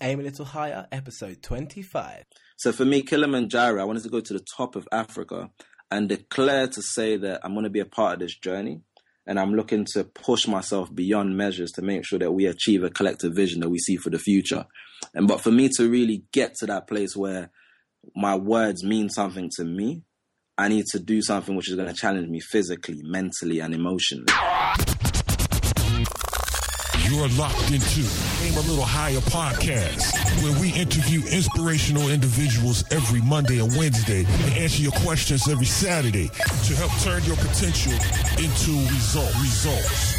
Aim a Little Higher, episode 25. So for me, Kilimanjaro, I wanted to go to the top of Africa and declare to say that I'm going to be a part of this journey. And I'm looking to push myself beyond measures to make sure that we achieve a collective vision that we see for the future. And but for me to really get to that place where my words mean something to me, I need to do something which is going to challenge me physically, mentally, and emotionally. You're locked into Aim a Little Higher podcast, where we interview inspirational individuals every Monday and Wednesday and answer your questions every Saturday to help turn your potential into result, results.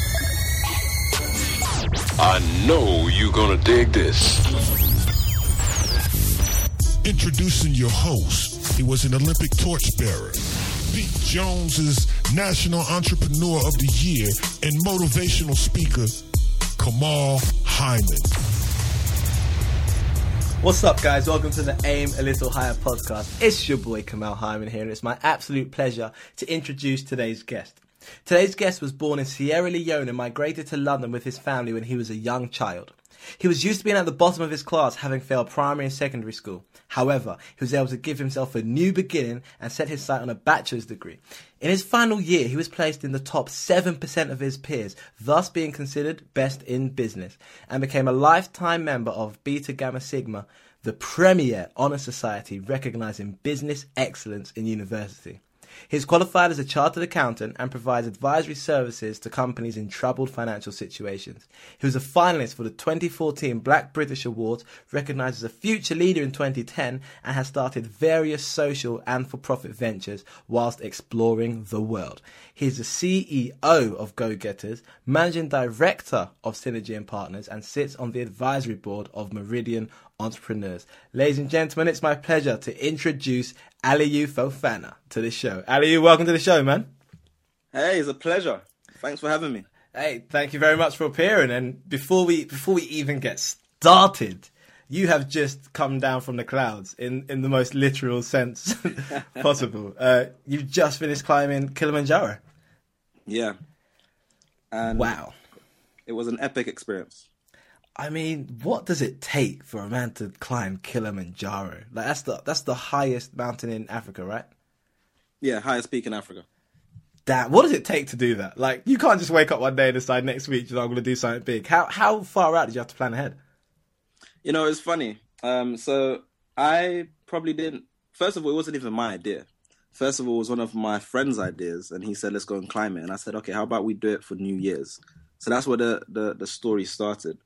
I know you're gonna dig this. Introducing your host. He was an Olympic torchbearer. Pete Jones is National Entrepreneur of the Year and motivational speaker Kamal Hyman. What's up, guys? Welcome to the Aim a Little Higher podcast. It's your boy Kamal Hyman here, and it's my absolute pleasure to introduce today's guest. Today's guest was born in Sierra Leone and migrated to London with his family when he was a young child. He was used to being at the bottom of his class, having failed primary and secondary school. However, he was able to give himself a new beginning and set his sight on a bachelor's degree. In his final year, he was placed in the top 7% of his peers, thus being considered best in business, and became a lifetime member of Beta Gamma Sigma, the premier honor society recognizing business excellence in university. He is qualified as a chartered accountant and provides advisory services to companies in troubled financial situations. He was a finalist for the 2014 Black British Awards, recognized as a future leader in 2010, and has started various social and for profit ventures whilst exploring the world. He is the CEO of Go Getters, managing director of Synergy and Partners, and sits on the advisory board of Meridian Entrepreneurs. Ladies and gentlemen, it's my pleasure to introduce Aliyu Fofana to the show. Aliyu, welcome to the show, man. Hey, it's a pleasure. Thanks for having me. Hey, thank you very much for appearing. And before we before we even get started, you have just come down from the clouds in, in the most literal sense possible. Uh, you've just finished climbing Kilimanjaro. Yeah. And Wow. it was an epic experience. I mean, what does it take for a man to climb Kilimanjaro? Like that's the that's the highest mountain in Africa, right? Yeah, highest peak in Africa. That what does it take to do that? Like you can't just wake up one day and decide next week, you know, I'm going to do something big. How how far out did you have to plan ahead? You know, it's funny. Um, so I probably didn't. First of all, it wasn't even my idea. First of all, it was one of my friend's ideas, and he said, "Let's go and climb it." And I said, "Okay, how about we do it for New Year's?" So that's where the the, the story started.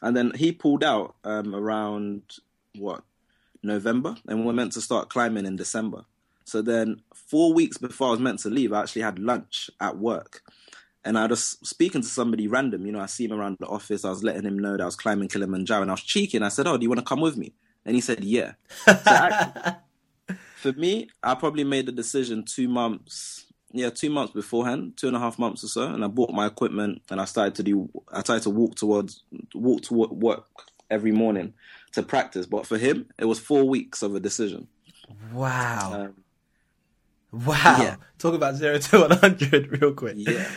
And then he pulled out um, around what November, and we were meant to start climbing in December. So then, four weeks before I was meant to leave, I actually had lunch at work. And I was speaking to somebody random, you know, I see him around the office. I was letting him know that I was climbing Kilimanjaro and I was cheeky. I said, Oh, do you want to come with me? And he said, Yeah. So actually, for me, I probably made the decision two months, yeah, two months beforehand, two and a half months or so. And I bought my equipment and I started to do, I started to walk towards, walk to work every morning to practice. But for him, it was four weeks of a decision. Wow. Um, wow. yeah. Talk about zero to one hundred real quick. yeah.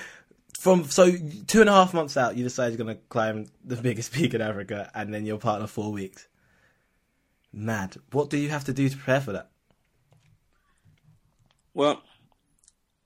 From so two and a half months out, you decide you're going to climb the biggest peak in Africa, and then your partner four weeks. Mad. What do you have to do to prepare for that? Well,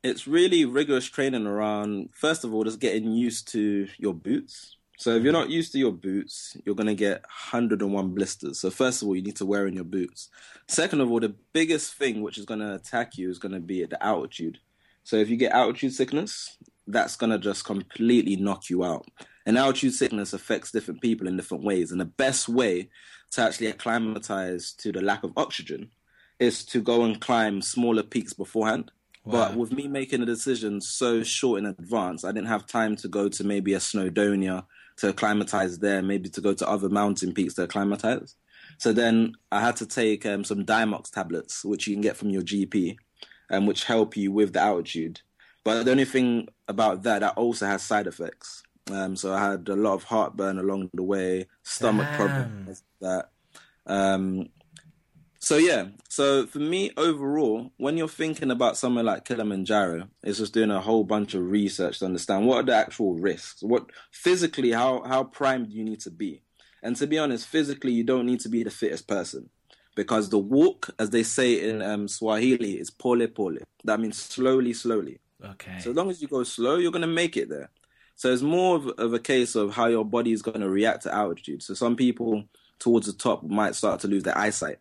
it's really rigorous training around, first of all, just getting used to your boots. So if you're not used to your boots, you're going to get 101 blisters. So first of all, you need to wear in your boots. Second of all, the biggest thing which is going to attack you is going to be at the altitude. So if you get altitude sickness, that's going to just completely knock you out. And altitude sickness affects different people in different ways. And the best way to actually acclimatize to the lack of oxygen is to go and climb smaller peaks beforehand. But with me making a decision so short in advance, I didn't have time to go to maybe a Snowdonia to acclimatize there, maybe to go to other mountain peaks to acclimatize. So then I had to take um, some Diamox tablets, which you can get from your GP, um, which help you with the altitude. But the only thing about that, that also has side effects. Um, so I had a lot of heartburn along the way, stomach Damn. problems, that. Um, so yeah, so for me overall, when you're thinking about somewhere like Kilimanjaro, it's just doing a whole bunch of research to understand what are the actual risks. What physically, how how primed do you need to be, And to be honest, physically, you don't need to be the fittest person because the walk, as they say in um, Swahili, is pole pole. That means slowly, slowly. Okay. So as long as you go slow, you're going to make it there. So it's more of, of a case of how your body is going to react to altitude. So some people towards the top might start to lose their eyesight.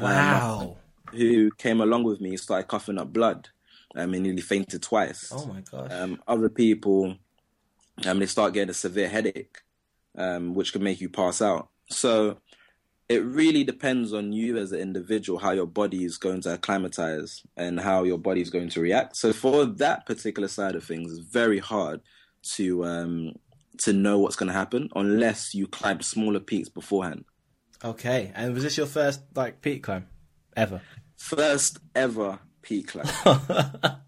Wow. Who came along with me started coughing up blood. I mean, nearly fainted twice. oh my gosh. Um, other people, um, they start getting a severe headache, um, which can make you pass out. So it really depends on you as an individual how your body is going to acclimatize and how your body is going to react. So for that particular side of things, it's very hard to um, to know what's going to happen unless you climb smaller peaks beforehand. Okay. And was this your first like peak climb ever? First ever peak climb.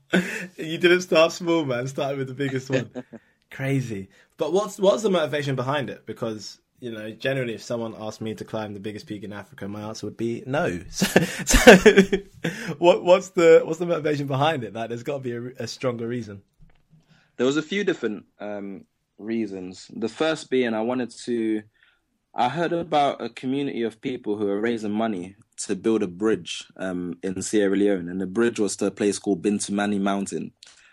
you didn't start small, man. Started with the biggest one. Crazy. But what's what's the motivation behind it? Because you know, generally, if someone asked me to climb the biggest peak in Africa, my answer would be no. So, so what what's the what's the motivation behind it? Like, there's got to be a, a stronger reason. There was a few different um, reasons. The first being I wanted to. I heard about a community of people who are raising money to build a bridge um, in Sierra Leone, and the bridge was to a place called Bintumani Mountain.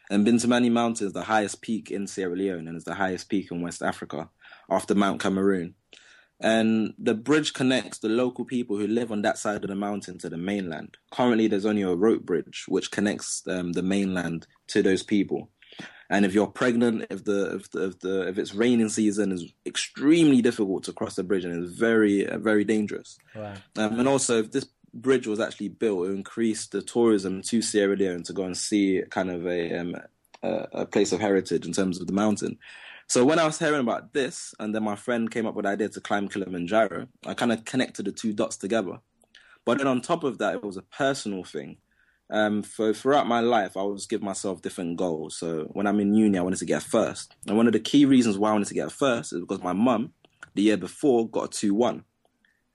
And Bintumani Mountain is the highest peak in Sierra Leone and is the highest peak in West Africa after Mount Cameroon. And the bridge connects the local people who live on that side of the mountain to the mainland. Currently, there's only a rope bridge which connects um, the mainland to those people. And if you're pregnant, if the if the if, the, if it's raining season, it's extremely difficult to cross the bridge, and it's very uh, very dangerous. Wow. Um, and also, if this bridge was actually built, it would increase the tourism to Sierra Leone to go and see kind of a um, a, a place of heritage in terms of the mountain. So when I was hearing about this, and then my friend came up with the idea to climb Kilimanjaro, I kind of connected the two dots together. But then on top of that, it was a personal thing. Um, for throughout my life, I always give myself different goals. So when I'm in uni, I wanted to get a first, and one of the key reasons why I wanted to get a first is because my mum, the year before, got a two one.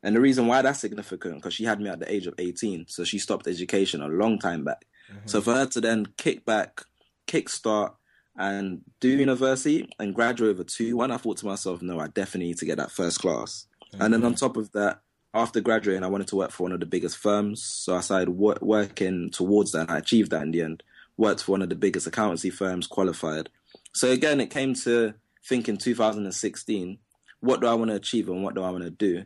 And the reason why that's significant because she had me at the age of 18, so she stopped education a long time back. So for her to then kick back, kickstart, and do university and graduate with a two one, I thought to myself, no, I definitely need to get that first class. And then on top of that, after graduating, I wanted to work for one of the biggest firms, so I started wor- working towards that, I achieved that in the end. Worked for one of the biggest accountancy firms, qualified. So again, it came to thinking 2016, what do I want to achieve and what do I want to do?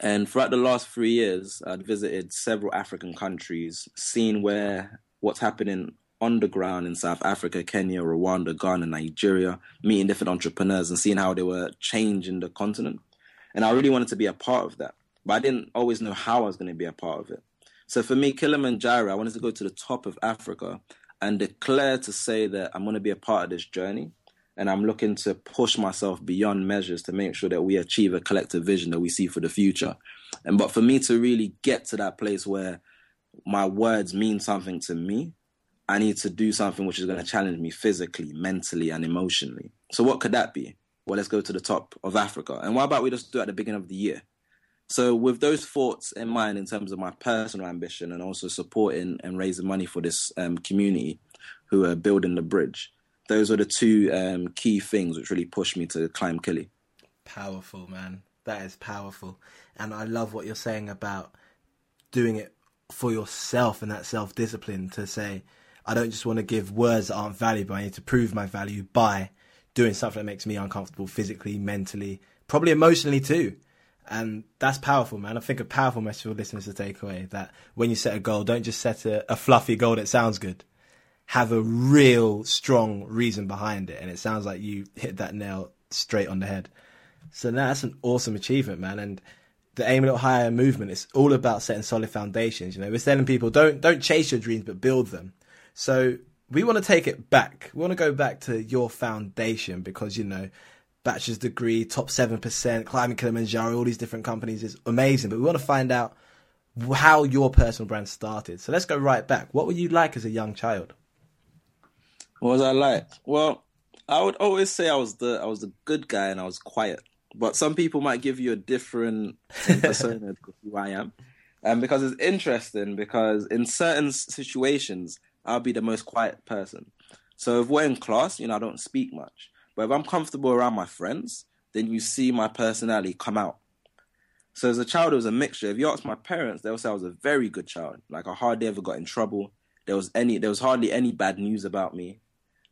And throughout the last three years, I'd visited several African countries, seen where what's happening on the ground in South Africa, Kenya, Rwanda, Ghana, Nigeria, meeting different entrepreneurs and seeing how they were changing the continent. And I really wanted to be a part of that, but I didn't always know how I was going to be a part of it. So for me, Kilimanjaro, I wanted to go to the top of Africa and declare to say that I'm going to be a part of this journey. And I'm looking to push myself beyond measures to make sure that we achieve a collective vision that we see for the future. And but for me to really get to that place where my words mean something to me, I need to do something which is going to challenge me physically, mentally, and emotionally. So what could that be? Well, let's go to the top of Africa. And why about we just do it at the beginning of the year? So with those thoughts in mind, in terms of my personal ambition and also supporting and raising money for this um, community who are building the bridge, those are the two um, key things which really pushed me to climb Kili. Powerful, man. That is powerful. And I love what you're saying about doing it for yourself and that self discipline to say, I don't just want to give words that aren't valuable. I need to prove my value by doing something that makes me uncomfortable physically, mentally, probably emotionally too. And that's powerful, man. I think a powerful message for listeners to take away that when you set a goal, don't just set a, a fluffy goal that sounds good. Have a real strong reason behind it. And it sounds like you hit that nail straight on the head. So that's an awesome achievement, man. And the aim a little higher movement is all about setting solid foundations. You know, we're telling people don't don't chase your dreams, but build them. So we want to take it back. We want to go back to your foundation because you know, bachelor's degree, top seven percent, climbing Kilimanjaro, all these different companies is amazing. But we want to find out how your personal brand started. So let's go right back. What were you like as a young child? What was I like? Well, I would always say I was the I was the good guy and I was quiet. But some people might give you a different persona to who I am. Um, because it's interesting because in certain situations I'll be the most quiet person. So if we're in class, you know, I don't speak much. But if I'm comfortable around my friends, then you see my personality come out. So as a child, it was a mixture. If you ask my parents, they'll say I was a very good child. Like I hardly ever got in trouble. There was any, there was hardly any bad news about me.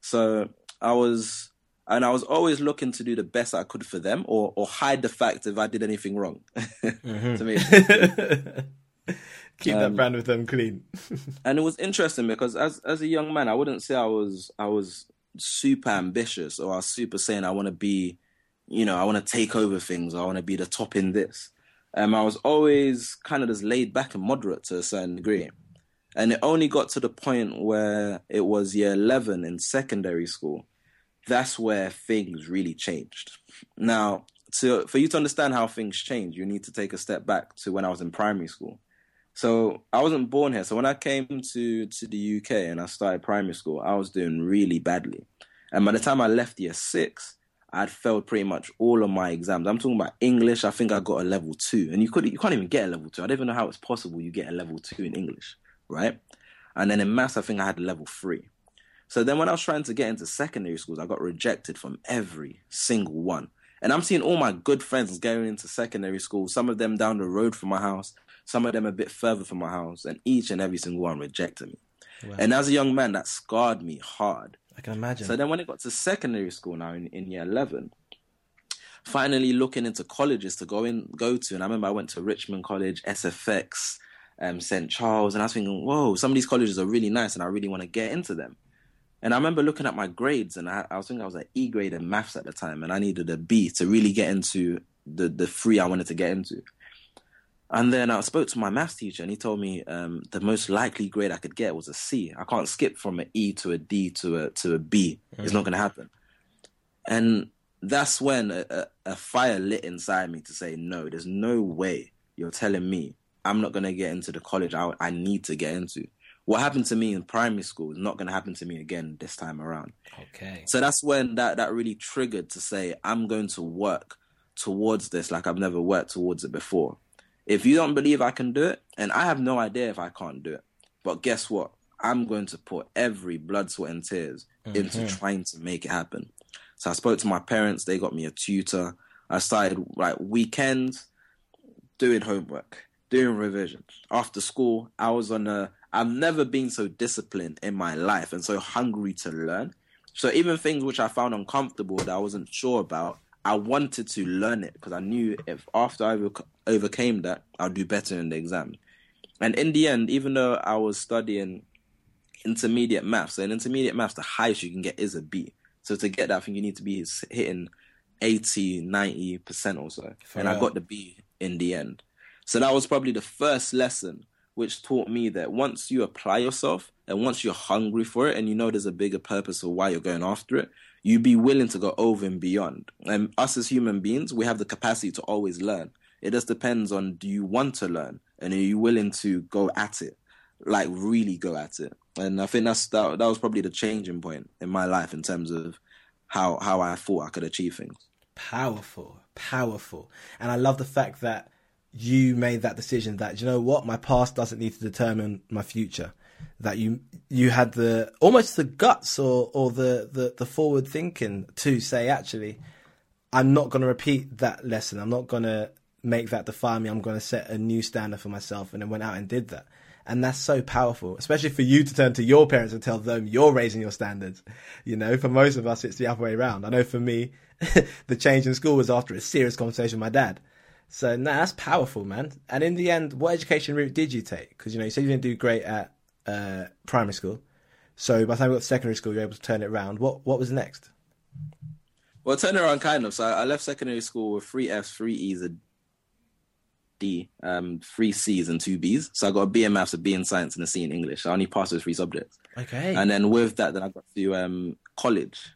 So I was, and I was always looking to do the best I could for them, or or hide the fact if I did anything wrong. to me, Keep that Um, brand with them clean. and it was interesting because as as a young man, I wouldn't say I was I was super ambitious or I was super saying I want to be, you know, I want to take over things. I want to be the top in this. Um, I was always kind of just laid back and moderate to a certain degree, and it only got to the point where it was year eleven in secondary school. That's where things really changed. Now, to for you to understand how things change, you need to take a step back to when I was in primary school. So I wasn't born here. So when I came to to the UK and I started primary school, I was doing really badly. And by the time I left year six, I'd failed pretty much all of my exams. I'm talking about English. I think I got a level two, and you could you can't even get a level two. I don't even know how it's possible you get a level two in English, right? And then in maths, I think I had a level three. So then when I was trying to get into secondary schools, I got rejected from every single one. And I'm seeing all my good friends going into secondary school, some of them down the road from my house, some of them a bit further from my house, and each and every single one rejected me. And as a young man, that scarred me hard. I can imagine. So then when it got to secondary school now in, in year 11, finally looking into colleges to go in go to and I remember I went to Richmond College, SFX, um, St Charles and I was thinking, whoa, some of these colleges are really nice and I really want to get into them. And I remember looking at my grades and I, I was thinking I was an E grade in maths at the time and I needed a B to really get into the, the three I wanted to get into. And then I spoke to my maths teacher, and he told me um, the most likely grade I could get was a C. I can't skip from an E to a D to a to a B. It's not going to happen. And that's when a, a, a fire lit inside me to say, no, there's no way you're telling me I'm not going to get into the college I, I need to get into. What happened to me in primary school is not going to happen to me again this time around. okay. So that's when that, that really triggered to say, I'm going to work towards this like I've never worked towards it before. If you don't believe I can do it, and I have no idea if I can't do it, but guess what? I'm going to put every blood, sweat, and tears mm-hmm. into trying to make it happen. So I spoke to my parents, they got me a tutor. I started like weekends doing homework, doing revision. After school, I was on a I've never been so disciplined in my life and so hungry to learn. So even things which I found uncomfortable that I wasn't sure about, I wanted to learn it because I knew if after I over- overcame that, I'll do better in the exam. And in the end, even though I was studying intermediate maths, and in intermediate maths, the highest you can get is a B. So to get that, I think you need to be hitting 80, 90% or so. and I got the B in the end. So that was probably the first lesson which taught me that once you apply yourself and once you're hungry for it and you know there's a bigger purpose of why you're going after it, you be willing to go over and beyond. And us as human beings, we have the capacity to always learn. It just depends on do you want to learn and are you willing to go at it, like really go at it. And I think that's that, that was probably the changing point in my life in terms of how how I thought I could achieve things. powerful, powerful. And I love the fact that you made that decision that you know what, my past doesn't need to determine my future. That you you had the almost the guts or or the the, the forward thinking to say actually, I'm not going to repeat that lesson. I'm not going to make that define me. I'm going to set a new standard for myself, and then went out and did that. And that's so powerful, especially for you to turn to your parents and tell them you're raising your standards. You know, for most of us, it's the other way around. I know for me, the change in school was after a serious conversation with my dad. So, no, that's powerful, man. And in the end, what education route did you take? Because, you know, you said you didn't do great at uh, primary school. So by the time you got to secondary school, you were able to turn it around. What What was next? Well, turn around kind of. So I I left secondary school with three Fs, three E's, a D, um, three C's, and two B's. So I got a B in maths, a B in science, and a C in English. I only passed those three subjects. Okay. And then with that, then I got to um, college.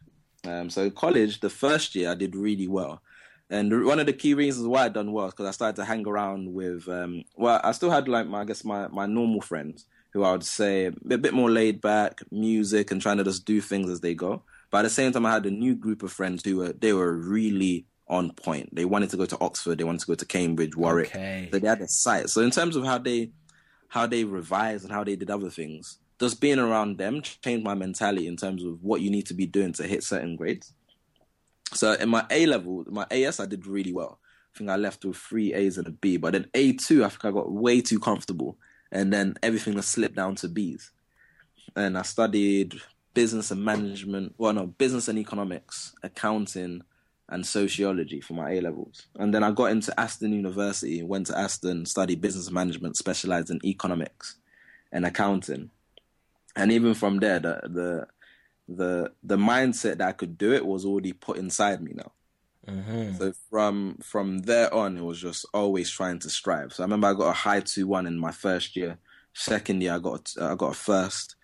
Um, so college, the first year I did really well. And one of the key reasons why I done well is because I started to hang around with, um, well, I still had like my, I guess my, my normal friends who I would say a bit more laid back, music and trying to just do things as they go. But at the same time, I had a new group of friends who were, they were really on point. They wanted to go to Oxford. They wanted to go to Cambridge, Warwick. Okay. So they had a sight. So in terms of how they, how they revised and how they did other things, just being around them changed my mentality in terms of what you need to be doing to hit certain grades. So in my A level, my AS, I did really well. I think I left with three A's and a B. But then A2, I think I got way too comfortable. And then everything has slipped down to B's. And I studied business and management, well, no, business and economics, accounting, and sociology for my A levels. And then I got into Aston University, went to Aston, studied business management, specialized in economics and accounting. And even from there, the the the the mindset that I could do it was already put inside me now. Mm-hmm. So from from there on, it was just always trying to strive. So I remember I got a high two one in my first year. Second year, I got I got a first.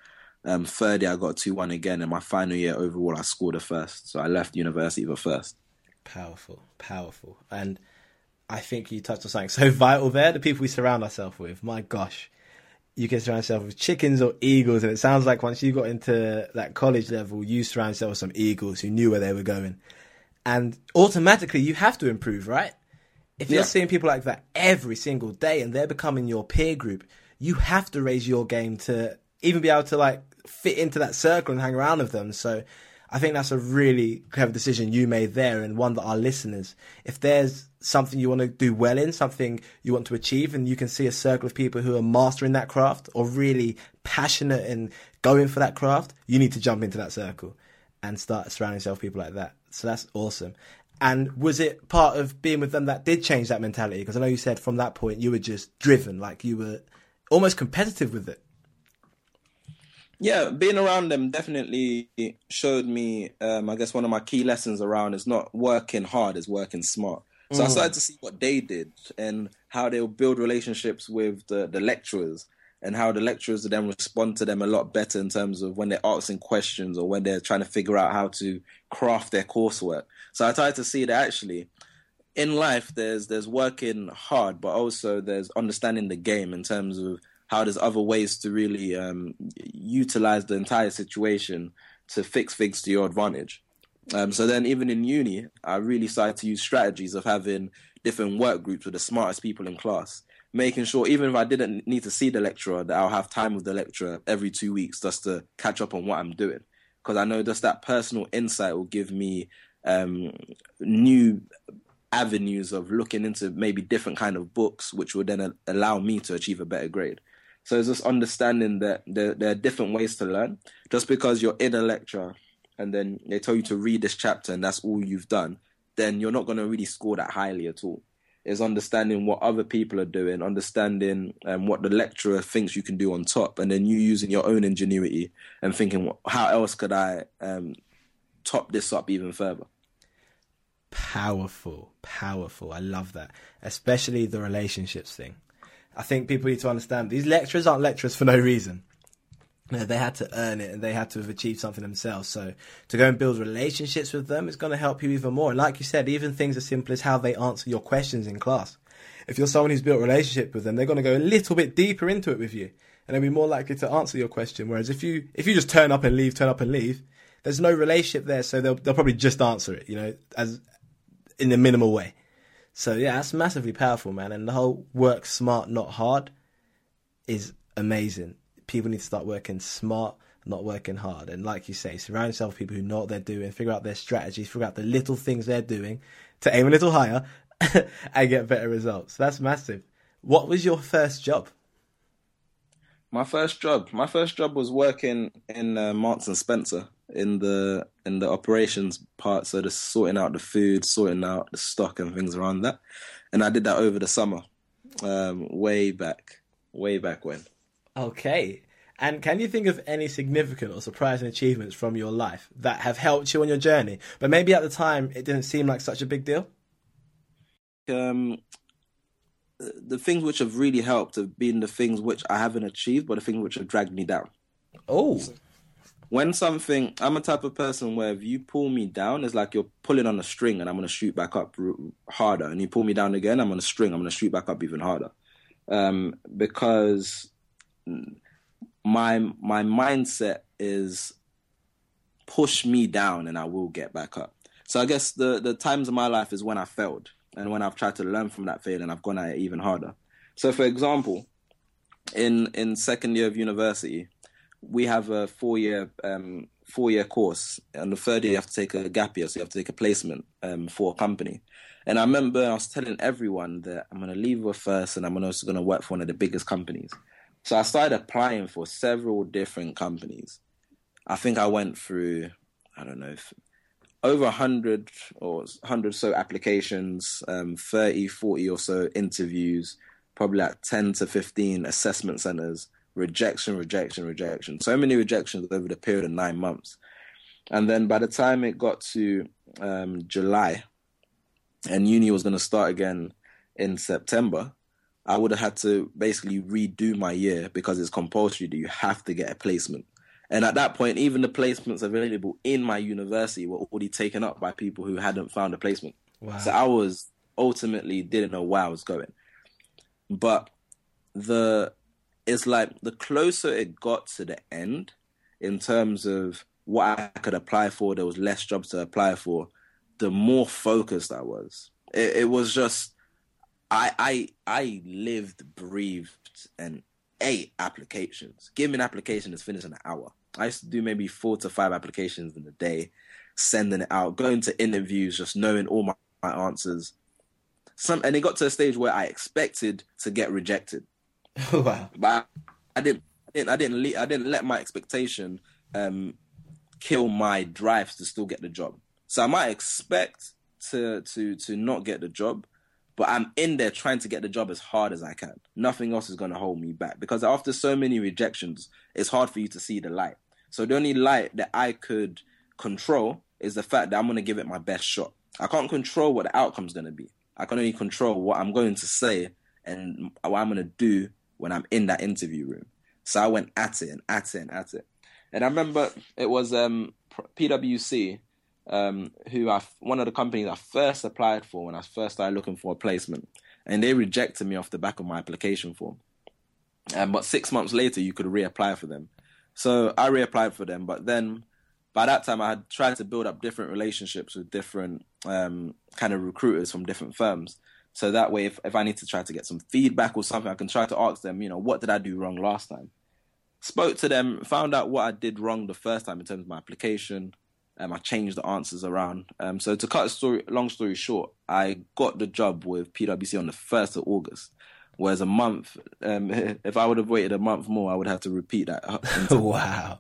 Um, third year, I got two one again. And my final year overall, I scored a first. So I left university with a first. Powerful, powerful. And I think you touched on something so vital there the people we surround ourselves with. My gosh, you can surround yourself with chickens or eagles. And it sounds like once you got into that college level, you surround yourself with some eagles who knew where they were going. And automatically, you have to improve, right? If you're yeah. seeing people like that every single day and they're becoming your peer group, you have to raise your game to even be able to like fit into that circle and hang around with them. So I think that's a really clever decision you made there, and one that our listeners, if there's something you want to do well in, something you want to achieve, and you can see a circle of people who are mastering that craft or really passionate and going for that craft, you need to jump into that circle and start surrounding yourself with people like that. So that's awesome. And was it part of being with them that did change that mentality? Because I know you said from that point you were just driven, like you were almost competitive with it yeah, being around them definitely showed me. Um, I guess one of my key lessons around is not working hard, is working smart. So mm. I started to see what they did and how they would build relationships with the, the lecturers and how the lecturers then respond to them a lot better in terms of when they're asking questions or when they're trying to figure out how to craft their coursework. So I started to see that actually in life there's there's working hard, but also there's understanding the game in terms of how there's other ways to really um, utilize the entire situation to fix things to your advantage. Um, so then, even in uni, I really started to use strategies of having different work groups with the smartest people in class, making sure even if I didn't need to see the lecturer, that I'll have time with the lecturer every two weeks just to catch up on what I'm doing. Because I know just that personal insight will give me um, new avenues of looking into maybe different kind of books, which would then allow me to achieve a better grade. So it's just understanding that there, there are different ways to learn. Just because you're in a lecture and then they tell you to read this chapter and that's all you've done, then you're not going to really score that highly at all. Is understanding what other people are doing, understanding um, what the lecturer thinks you can do on top, and then you using your own ingenuity and thinking, how else could I um, top this up even further? Powerful, powerful. I love that, especially the relationships thing. I think people need to understand these lecturers aren't lecturers for no reason. They had to earn it and they had to have achieved something themselves. So to go and build relationships with them is going to help you even more. And like you said, even things as simple as how they answer your questions in class. If you're someone who's built a relationship with them, they're going to go a little bit deeper into it with you, and they'll be more likely to answer your question. Whereas if you if you just turn up and leave, turn up and leave, there's no relationship there, so they'll they'll probably just answer it, you know, as in the minimal way. So yeah, that's massively powerful, man. And the whole work smart, not hard is amazing. People need to start working smart, not working hard. And like you say, surround yourself with people who know what they're doing, figure out their strategies, figure out the little things they're doing to aim a little higher and get better results. That's massive. What was your first job? My first job. My first job was working in uh, Marks and Spencer in the in the operations part, so just sorting out the food, sorting out the stock and things around that. And I did that over the summer, um, way back, way back when. Okay. And can you think of any significant or surprising achievements from your life that have helped you on your journey, but maybe at the time it didn't seem like such a big deal? Um, the things which have really helped have been the things which I haven't achieved, but the things which have dragged me down. Oh, when something i'm a type of person where if you pull me down it's like you're pulling on a string and i'm going to shoot back up harder and you pull me down again i'm on a string i'm going to shoot back up even harder um, because my my mindset is push me down and i will get back up so i guess the the times of my life is when i failed and when i've tried to learn from that fail and i've gone at it even harder so for example in in second year of university we have a four year um, four year course. and the third year, you have to take a gap year, so you have to take a placement um, for a company. And I remember I was telling everyone that I'm going to leave with first, and I'm also going to work for one of the biggest companies. So I started applying for several different companies. I think I went through, I don't know, over 100 or 100 or so applications, um, 30, 40 or so interviews, probably like 10 to 15 assessment centers, rejection, rejection, rejection. So many rejections over the period of nine months. And then by the time it got to um, July and uni was going to start again in September, I would have had to basically redo my year because it's compulsory that you have to get a placement. And at that point, even the placements available in my university were already taken up by people who hadn't found a placement. Wow. So I was ultimately didn't know where I was going. But the it's like the closer it got to the end in terms of what I could apply for, there was less jobs to apply for, the more focused I was. It, it was just I I I lived, breathed, and eight applications. Give me an application that's finished in an hour. I used to do maybe four to five applications in a day, sending it out, going to interviews, just knowing all my, my answers. Some and it got to a stage where I expected to get rejected. wow. But I, I didn't I didn't I didn't, le- I didn't let my expectation um, kill my drive to still get the job. So I might expect to to to not get the job, but I'm in there trying to get the job as hard as I can. Nothing else is going to hold me back because after so many rejections, it's hard for you to see the light. So the only light that I could control is the fact that I'm going to give it my best shot. I can't control what the outcome's going to be. I can only control what I'm going to say and what I'm going to do when I'm in that interview room. So I went at it and at it and at it. And I remember it was um, PwC um, who I one of the companies I first applied for when I first started looking for a placement, and they rejected me off the back of my application form. Um, but six months later, you could reapply for them. So I reapplied for them, but then by that time I had tried to build up different relationships with different um, kind of recruiters from different firms. So that way, if, if I need to try to get some feedback or something, I can try to ask them, you know, what did I do wrong last time? Spoke to them, found out what I did wrong the first time in terms of my application, um, I changed the answers around. Um, so to cut a story, long story short, I got the job with PwC on the first of August. Whereas a month, um, if I would have waited a month more, I would have to repeat that. wow,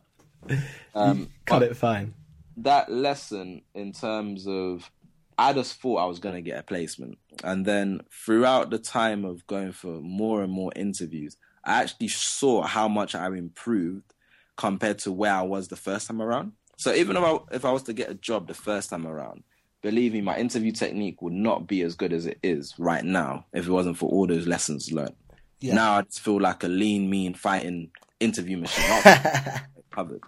um, cut it fine. That lesson in terms of, I just thought I was going to get a placement, and then throughout the time of going for more and more interviews, I actually saw how much I improved compared to where I was the first time around. So even if I, if I was to get a job the first time around, believe me, my interview technique would not be as good as it is right now if it wasn't for all those lessons learned. Yeah. Now I just feel like a lean, mean, fighting interview machine. covered.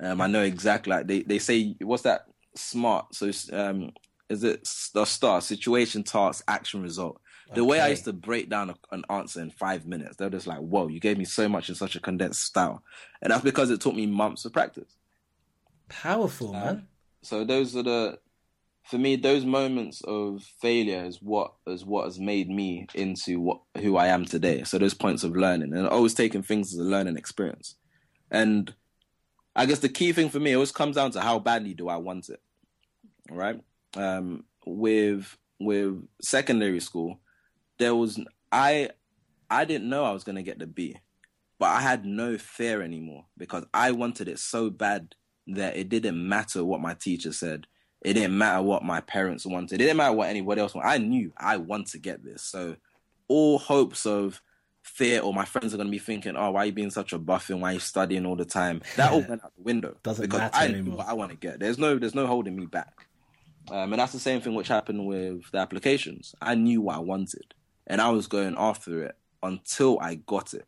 Um, I know exactly. Like they, they say, what's that? Smart. So um, is it the star situation, task, action, result? The okay. way I used to break down a, an answer in five minutes, they're just like, "Whoa, you gave me so much in such a condensed style," and that's because it took me months of practice. Powerful, um, man. So those are the for me those moments of failure is what is what has made me into what who I am today. So those points of learning and always taking things as a learning experience. And I guess the key thing for me always comes down to how badly do I want it. Right? Um, with with secondary school, there was I I didn't know I was gonna get the B, but I had no fear anymore because I wanted it so bad that it didn't matter what my teacher said. It didn't matter what my parents wanted. It didn't matter what anybody else wanted. I knew I want to get this. So all hopes of fear or my friends are going to be thinking, oh, why are you being such a buffing? Why are you studying all the time? That all went out the window. Doesn't because matter I anymore. what I want to get. There's no, there's no holding me back. Um, and that's the same thing which happened with the applications. I knew what I wanted, and I was going after it until I got it.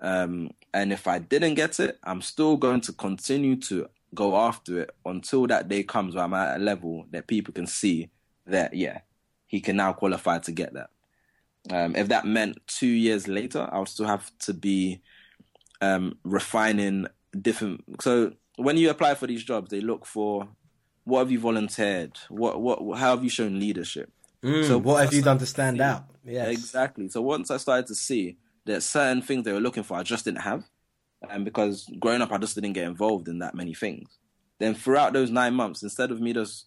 Um, and if I didn't get it, I'm still going to continue to go after it until that day comes where I'm at a level that people can see that yeah, he can now qualify to get that. Um, if that meant two years later, I'll still have to be um, refining different. So when you apply for these jobs, they look for what have you volunteered, what what how have you shown leadership. Mm, so what have you done to stand see, out? Yeah, exactly. So once I started to see that certain things they were looking for, I just didn't have and because growing up, I just didn't get involved in that many things. Then throughout those nine months, instead of me just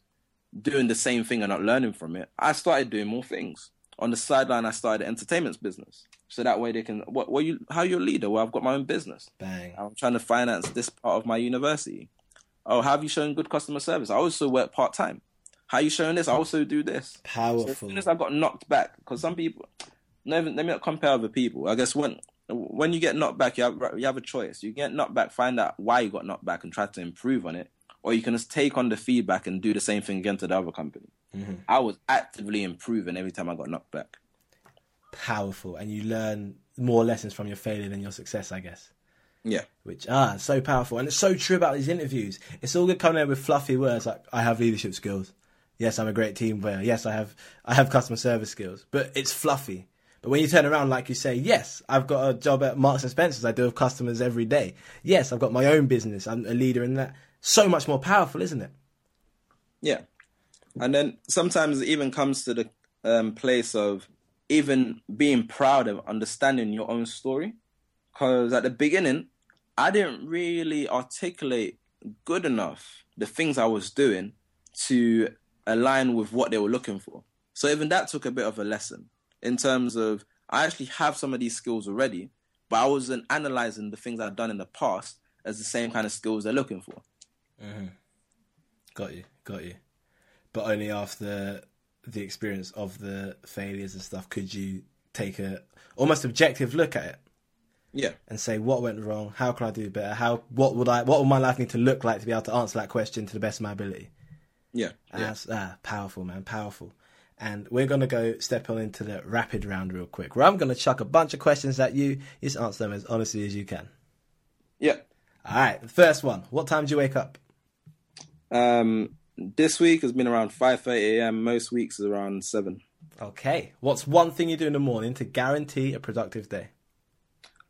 doing the same thing and not learning from it, I started doing more things. On the sideline, I started an entertainment business. So that way they can, what, what you, how you a leader? Well, I've got my own business. Bang. I'm trying to finance this part of my university. Oh, how have you shown good customer service? I also work part time. How you showing this? I also do this. So as soon as I got knocked back, because some people, never, let me not compare other people. I guess when when you get knocked back, you have you have a choice. You get knocked back, find out why you got knocked back, and try to improve on it, or you can just take on the feedback and do the same thing again to the other company. I was actively improving every time I got knocked back. Powerful. And you learn more lessons from your failure than your success, I guess. Yeah, Which ah, so powerful, and it's so true about these interviews. It's all good coming in with fluffy words like I have leadership skills. Yes, I'm a great team player. Yes, I have I have customer service skills. But it's fluffy. But when you turn around, like you say, yes, I've got a job at Marks and Spencers. I deal with customers every day. Yes, I've got my own business. I'm a leader in that. So much more powerful, isn't it? yeah. And then sometimes it even comes to the um, place of even being proud of understanding your own story. Because at the beginning, I didn't really articulate good enough the things I was doing to align with what they were looking for. So even that took a bit of a lesson in terms of I actually have some of these skills already, but I wasn't analyzing the things I've done in the past as the same kind of skills they're looking for. Got you, got you. But only after the experience of the failures and stuff could you take a almost objective look at it. Yeah. and say what went wrong, how can I do better, how what would I what would my life need to look like to be able to answer that question to the best of my ability. Yeah. And yeah. That's ah, powerful, man, powerful. And we're gonna go step on into the rapid round real quick, where I'm gonna chuck a bunch of questions at you. You just answer them as honestly as you can. Yeah. All right, the first one. What time do you wake up? Um, this week has been around 5:30 a.m. Most weeks is around seven. Okay. What's one thing you do in the morning to guarantee a productive day?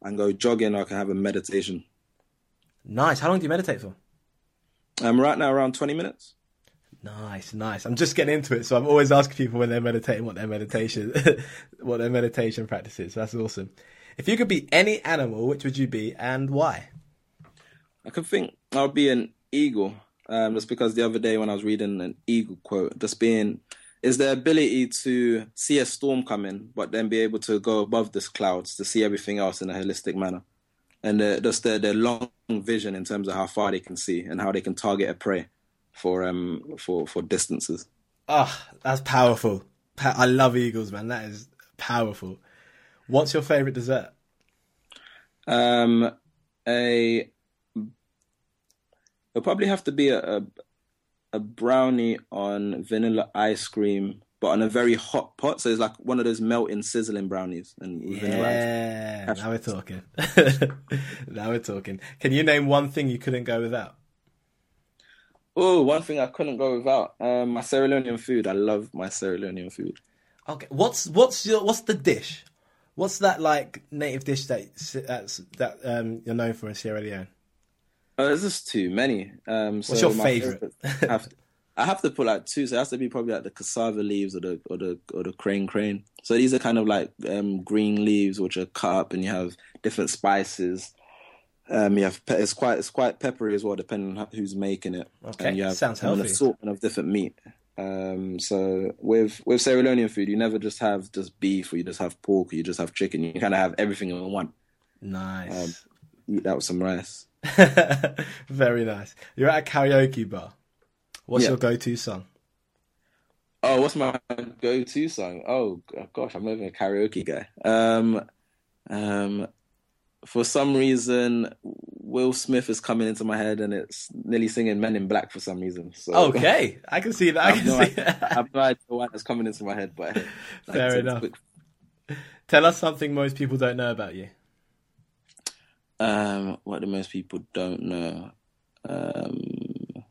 I can go jogging. or I can have a meditation. Nice. How long do you meditate for? Um, right now around 20 minutes. Nice, nice. I'm just getting into it, so I'm always asking people when they're meditating what their meditation, what their meditation practice is. That's awesome. If you could be any animal, which would you be and why? I could think I'll be an eagle. Um, just because the other day when I was reading an eagle quote, just being is the ability to see a storm coming, but then be able to go above the clouds to see everything else in a holistic manner, and uh, just their their long vision in terms of how far they can see and how they can target a prey for um for for distances. Ah, that's powerful. I love eagles, man. That is powerful. What's your favorite dessert? Um, a it'll probably have to be a, a a brownie on vanilla ice cream, but on a very hot pot. So it's like one of those melting, sizzling brownies and with vanilla ice. Yeah, now we're talking. now we're talking. Can you name one thing you couldn't go without? Oh, one thing I couldn't go without. Um, my Sierra Leonean food. I love my Sierra Leonean food. Okay, what's what's your what's the dish? What's that like native dish that that's, that um, you're known for in Sierra Leone? Oh, there's just too many. Um, so What's your my favourite? I have, I have to put like two. So it has to be probably like the cassava leaves or the or the or the crane crane. So these are kind of like um, green leaves which are cut up, and you have different spices. Um, pe- it's quite it's quite peppery as well, depending on who's making it. Okay, and you have sounds an healthy. assortment of different meat. Um, so with with Sierra Leonean food, you never just have just beef or you just have pork or you just have chicken. You kind of have everything in one. Nice, Eat that with some rice. very nice. You're at a karaoke bar. What's Yeah. your go-to song? Oh, what's my go-to song? Oh gosh, I'm not even a karaoke guy. Um, um, for some reason, Will Smith is coming into my head, and it's nearly singing "Men in Black" for some reason. So Okay, I can see that. I I can no see idea, I have no idea why that's coming into my head, but like, Fair enough. quick- Tell us something most people don't know about you. Um, what do most people don't know? Um,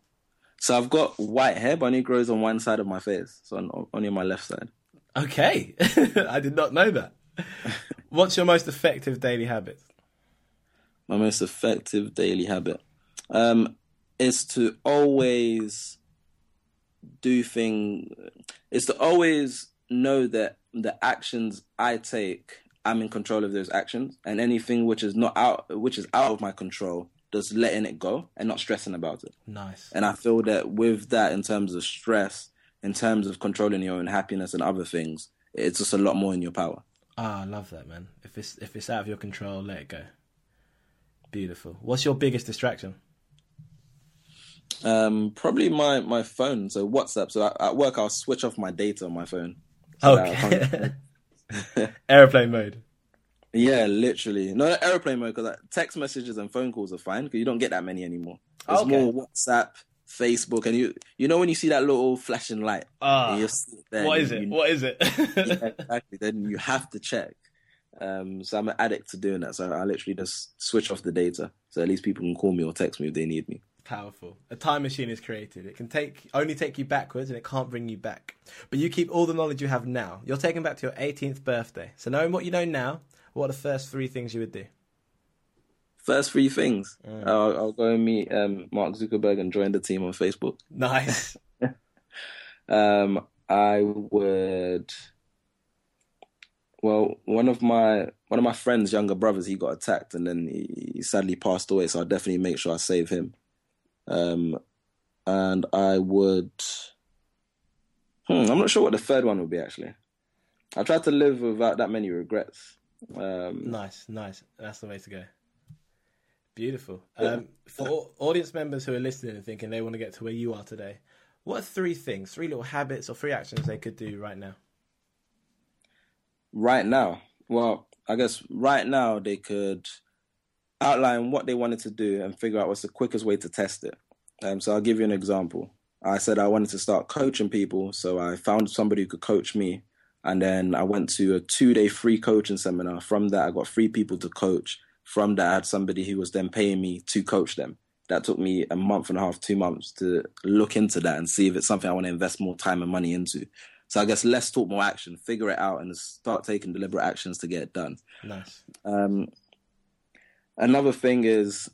so I've got white hair, but only grows on one side of my face, so on, only on my left side. Okay, I did not know that. What's your most effective daily habit? My most effective daily habit um, is to always do thing is to always know that the actions I take, I'm in control of those actions, and anything which is not out, which is out of my control, just letting it go and not stressing about it. Nice. And I feel that with that, in terms of stress, in terms of controlling your own happiness and other things, it's just a lot more in your power. Ah, I love that, man. If it's if it's out of your control, let it go. Beautiful. What's your biggest distraction? Um, probably my my phone. So WhatsApp. So at, at work, I'll switch off my data on my phone. So Okay. Airplane mode. yeah, literally. No airplane mode because text messages and phone calls are fine because you don't get that many anymore. It's Okay. more WhatsApp, Facebook, and you you know when you see that little flashing light. Ah, you what is it? What is it? exactly. Then you have to check. Um, so I'm an addict to doing that. So I literally just switch off the data, so at least people can call me or text me if they need me. Powerful. A time machine is created. It can take only take you backwards, and it can't bring you back. But you keep all the knowledge you have now. You're taken back to your 18th birthday. So knowing what you know now, what are the first three things you would do? First three things. Mm. I'll, I'll go and meet um, Mark Zuckerberg and join the team on Facebook. Nice. Um, I would. Well, one of my one of my friend's younger brothers, he got attacked and then he, he sadly passed away. So I'll definitely make sure I save him. Um, and I would. Hmm, I'm not sure what the third one would be actually. I tried to live without that many regrets. Um, Nice, nice. That's the way to go. Beautiful. Um, for audience members who are listening and thinking they want to get to where you are today, what are three things, three little habits or three actions they could do right now? Right now. Well i guess right now they could outline what they wanted to do and figure out what's the quickest way to test it. Um, so i'll give you an example. I said i wanted to start coaching people so i found somebody who could coach me. And then i went to a two day free coaching seminar. From that i got three people to coach. From that i had somebody who was then paying me to coach them. That took me a month and a half two months to look into that and see if it's something i want to invest more time and money into so I guess less talk, more action. Figure it out and start taking deliberate actions to get it done. Nice. Um, another thing is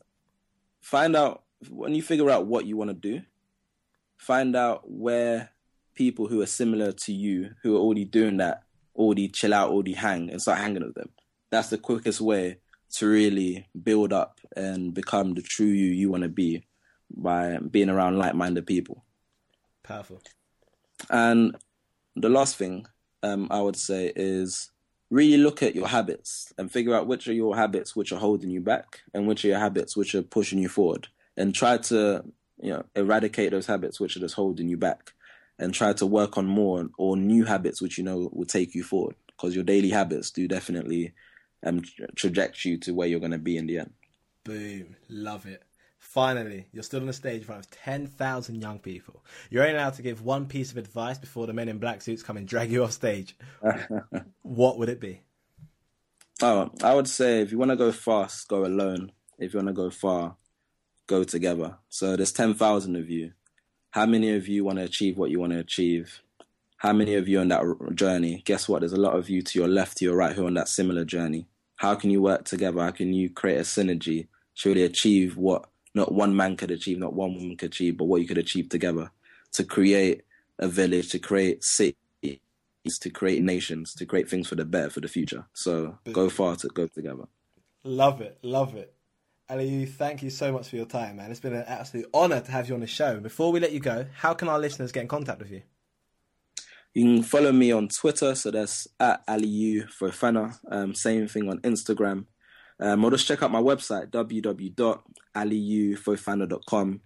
find out when you figure out what you want to do. Find out where people who are similar to you, who are already doing that, already chill out, already hang, and start hanging with them. That's the quickest way to really build up and become the true you you want to be by being around like-minded people. Powerful. And the last thing um, I would say is really look at your habits and figure out which are your habits which are holding you back and which are your habits which are pushing you forward. And try to you know eradicate those habits which are just holding you back, and try to work on more or new habits which you know will take you forward. Because your daily habits do definitely um, tra- trajectory you to where you're going to be in the end. Boom. Love it. Finally, you're still on the stage in front of 10,000 young people. You're only allowed to give one piece of advice before the men in black suits come and drag you off stage. what would it be? Oh, I would say if you want to go fast, go alone. If you want to go far, go together. So there's 10,000 of you. How many of you want to achieve what you want to achieve? How many of you on that journey? Guess what? There's a lot of you to your left, to your right who are on that similar journey. How can you work together? How can you create a synergy to really achieve what not one man could achieve, not one woman could achieve, but what you could achieve together to create a village, to create cities, to create nations, to create things for the better for the future. So go far to go together. Love it. Love it. Ali, thank you so much for your time, man. It's been an absolute honour to have you on the show. Before we let you go, how can our listeners get in contact with you? You can follow me on Twitter, so that's at Aliyu Fofana. Um, same thing on Instagram. Um, or just check out my website, www.aliyufofana.com.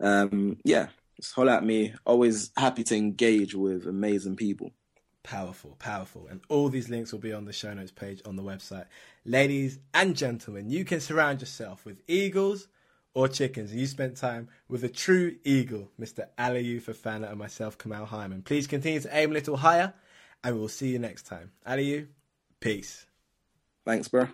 Um, yeah, just holler at me. Always happy to engage with amazing people. Powerful, powerful. And all these links will be on the show notes page on the website. Ladies and gentlemen, you can surround yourself with eagles or chickens. And you spent time with a true eagle, Mr. Aliyu Fofana and myself, Kamal Hyman. Please continue to aim a little higher, and we will see you next time. Aliyu, peace. Thanks, bro.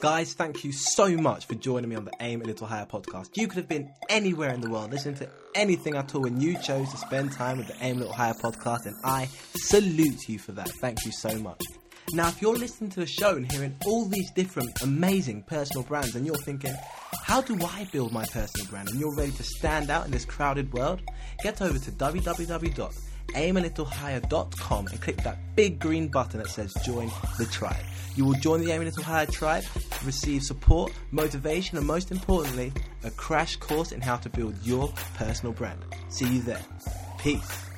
Guys, thank you so much for joining me on the Aim a Little Higher podcast. You could have been anywhere in the world listening to anything at all, and you chose to spend time with the Aim a Little Higher podcast, and I salute you for that. Thank you so much. Now, if you're listening to the show and hearing all these different amazing personal brands, and you're thinking, how do I build my personal brand? And you're ready to stand out in this crowded world, get over to www.aimalittlehigher.com and click that big green button that says join the tribe. You will join the Aim a Little Higher tribe, receive support, motivation, and most importantly, a crash course in how to build your personal brand. See you there. Peace.